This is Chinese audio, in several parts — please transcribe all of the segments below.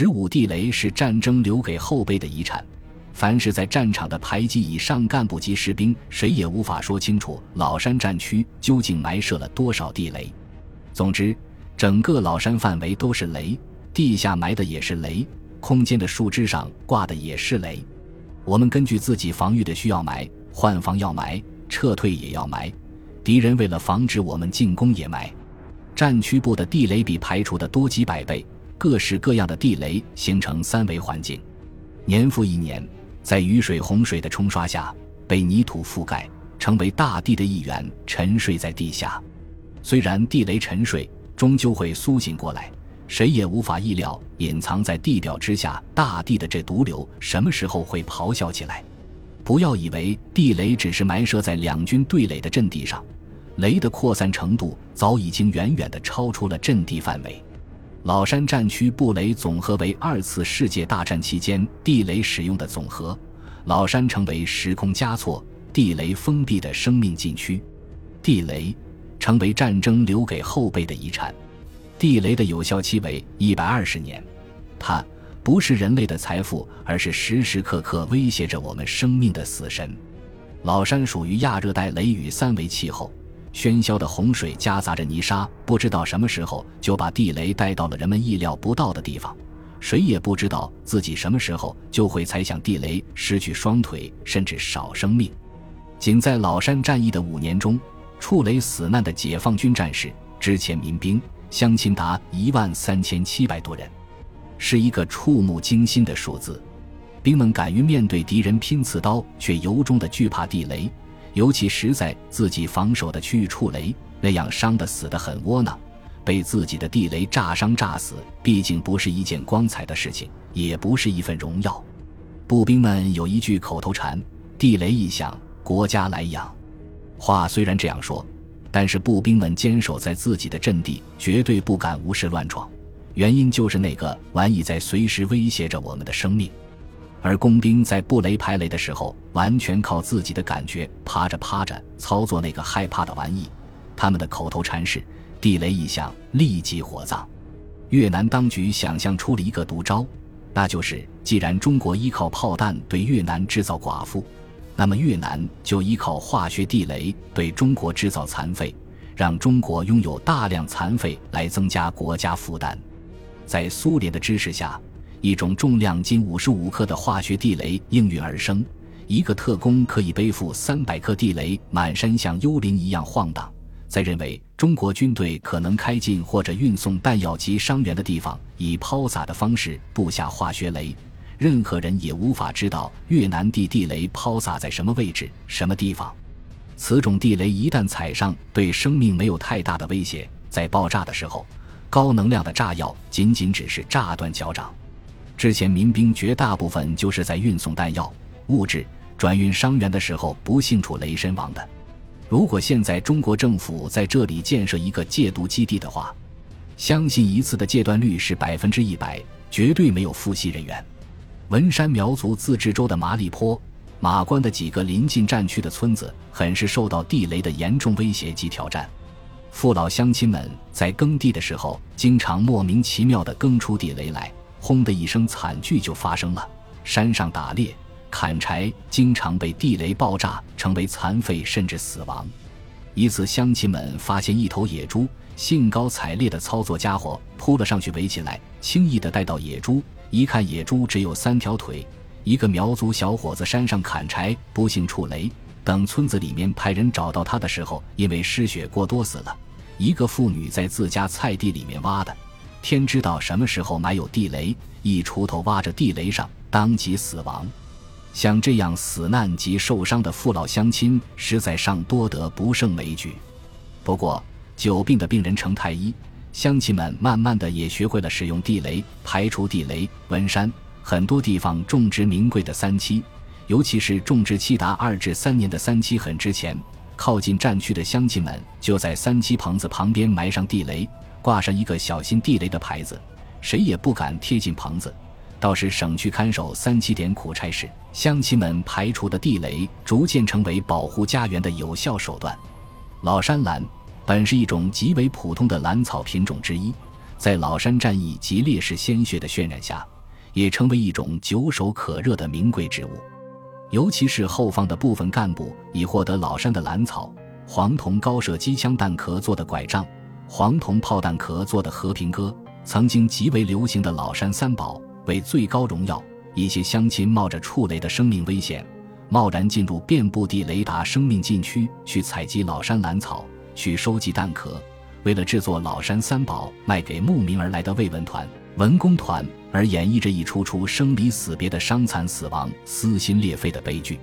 十五地雷是战争留给后辈的遗产。凡是在战场的排级以上干部级士兵，谁也无法说清楚老山战区究竟埋设了多少地雷。总之，整个老山范围都是雷，地下埋的也是雷，空间的树枝上挂的也是雷。我们根据自己防御的需要埋，换防要埋，撤退也要埋。敌人为了防止我们进攻也埋。战区部的地雷比排除的多几百倍，各式各样的地雷形成三维环境，年复一年。在雨水、洪水的冲刷下，被泥土覆盖，成为大地的一员，沉睡在地下。虽然地雷沉睡，终究会苏醒过来。谁也无法意料，隐藏在地表之下大地的这毒瘤什么时候会咆哮起来。不要以为地雷只是埋设在两军对垒的阵地上，雷的扩散程度早已经远远地超出了阵地范围。老山战区布雷总和为二次世界大战期间地雷使用的总和，老山成为时空加错、地雷封闭的生命禁区，地雷成为战争留给后辈的遗产。地雷的有效期为一百二十年，它不是人类的财富，而是时时刻刻威胁着我们生命的死神。老山属于亚热带雷雨三维气候。喧嚣的洪水夹杂着泥沙，不知道什么时候就把地雷带到了人们意料不到的地方。谁也不知道自己什么时候就会踩响地雷，失去双腿，甚至少生命。仅在老山战役的五年中，触雷死难的解放军战士、之前民兵乡亲达一万三千七百多人，是一个触目惊心的数字。兵们敢于面对敌人拼刺刀，却由衷的惧怕地雷。尤其实在自己防守的区域触雷，那样伤的死的很窝囊，被自己的地雷炸伤炸死，毕竟不是一件光彩的事情，也不是一份荣耀。步兵们有一句口头禅：“地雷一响，国家来养。”话虽然这样说，但是步兵们坚守在自己的阵地，绝对不敢无事乱闯，原因就是那个玩意在随时威胁着我们的生命。而工兵在布雷排雷的时候，完全靠自己的感觉，趴着趴着操作那个害怕的玩意。他们的口头禅是：“地雷一响，立即火葬。”越南当局想象出了一个毒招，那就是既然中国依靠炮弹对越南制造寡妇，那么越南就依靠化学地雷对中国制造残废，让中国拥有大量残废来增加国家负担。在苏联的支持下。一种重量仅五十五克的化学地雷应运而生，一个特工可以背负三百克地雷满山像幽灵一样晃荡。在认为中国军队可能开进或者运送弹药及伤员的地方，以抛洒的方式布下化学雷，任何人也无法知道越南地地雷抛洒在什么位置、什么地方。此种地雷一旦踩上，对生命没有太大的威胁，在爆炸的时候，高能量的炸药仅仅只是炸断脚掌。之前民兵绝大部分就是在运送弹药、物质、转运伤员的时候不幸触雷身亡的。如果现在中国政府在这里建设一个戒毒基地的话，相信一次的戒断率是百分之一百，绝对没有负息人员。文山苗族自治州的麻栗坡、马关的几个临近战区的村子，很是受到地雷的严重威胁及挑战。父老乡亲们在耕地的时候，经常莫名其妙地耕出地雷来。轰的一声惨剧就发生了，山上打猎、砍柴，经常被地雷爆炸，成为残废甚至死亡。一次，乡亲们发现一头野猪，兴高采烈的操作家伙扑了上去围起来，轻易的带到野猪。一看野猪只有三条腿，一个苗族小伙子山上砍柴，不幸触雷。等村子里面派人找到他的时候，因为失血过多死了。一个妇女在自家菜地里面挖的。天知道什么时候埋有地雷，一锄头挖着地雷上，当即死亡。像这样死难及受伤的父老乡亲，实在尚多得不胜枚举。不过，久病的病人成太医，乡亲们慢慢的也学会了使用地雷排除地雷。文山很多地方种植名贵的三七，尤其是种植期达二至三年的三七很值钱。靠近战区的乡亲们就在三七棚子旁边埋上地雷。挂上一个小心地雷的牌子，谁也不敢贴近棚子，倒是省去看守三七点苦差事。乡亲们排除的地雷，逐渐成为保护家园的有效手段。老山兰本是一种极为普通的兰草品种之一，在老山战役及烈士鲜血的渲染下，也成为一种久守可热的名贵植物。尤其是后方的部分干部已获得老山的兰草、黄铜高射机枪弹壳做的拐杖、黄铜炮弹壳做的和平鸽，曾经极为流行的老山三宝为最高荣耀。一些乡亲冒着触雷的生命危险，贸然进入遍布地雷达生命禁区去采集老山兰草，去收集弹壳，为了制作老山三宝卖给慕名而来的慰问团、文工团而演绎着一出出生离死别的伤残死亡、撕心裂肺的悲剧。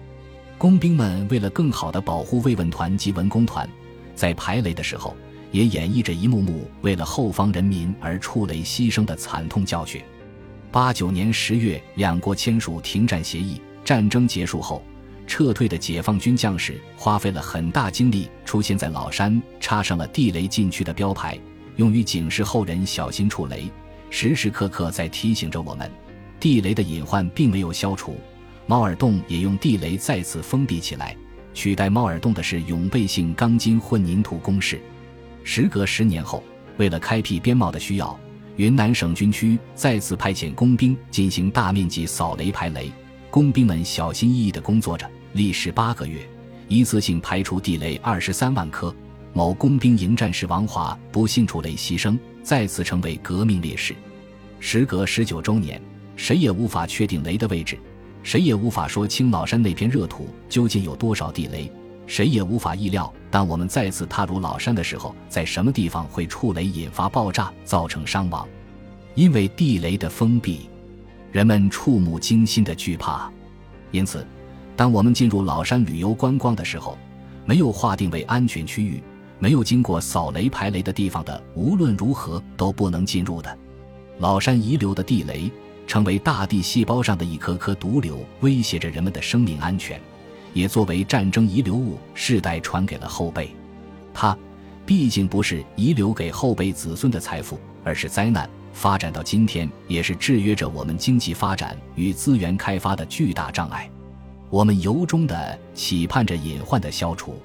工兵们为了更好地保护慰问团及文工团，在排雷的时候，也演绎着一幕幕为了后方人民而触雷牺牲的惨痛教训。八九年十月，两国签署停战协议。战争结束后，撤退的解放军将士花费了很大精力，出现在老山插上了地雷禁区的标牌，用于警示后人小心触雷，时时刻刻在提醒着我们，地雷的隐患并没有消除。猫耳洞也用地雷再次封闭起来，取代猫耳洞的是永备性钢筋混凝土工事。时隔十年后，为了开辟边贸的需要。云南省军区再次派遣工兵进行大面积扫雷排雷，工兵们小心翼翼地工作着，历时八个月，一次性排除地雷二十三万颗。某工兵营战士王华不幸触雷牺牲，再次成为革命烈士。时隔十九周年，谁也无法确定雷的位置，谁也无法说清老山那片热土究竟有多少地雷。谁也无法意料，当我们再次踏入老山的时候，在什么地方会触雷引发爆炸，造成伤亡。因为地雷的封闭，人们触目惊心的惧怕。因此，当我们进入老山旅游观光的时候，没有划定为安全区域、没有经过扫雷排雷的地方的，无论如何都不能进入的。老山遗留的地雷，成为大地细胞上的一颗颗毒瘤，威胁着人们的生命安全。也作为战争遗留物，世代传给了后辈。它毕竟不是遗留给后辈子孙的财富，而是灾难。发展到今天，也是制约着我们经济发展与资源开发的巨大障碍。我们由衷的期盼着隐患的消除。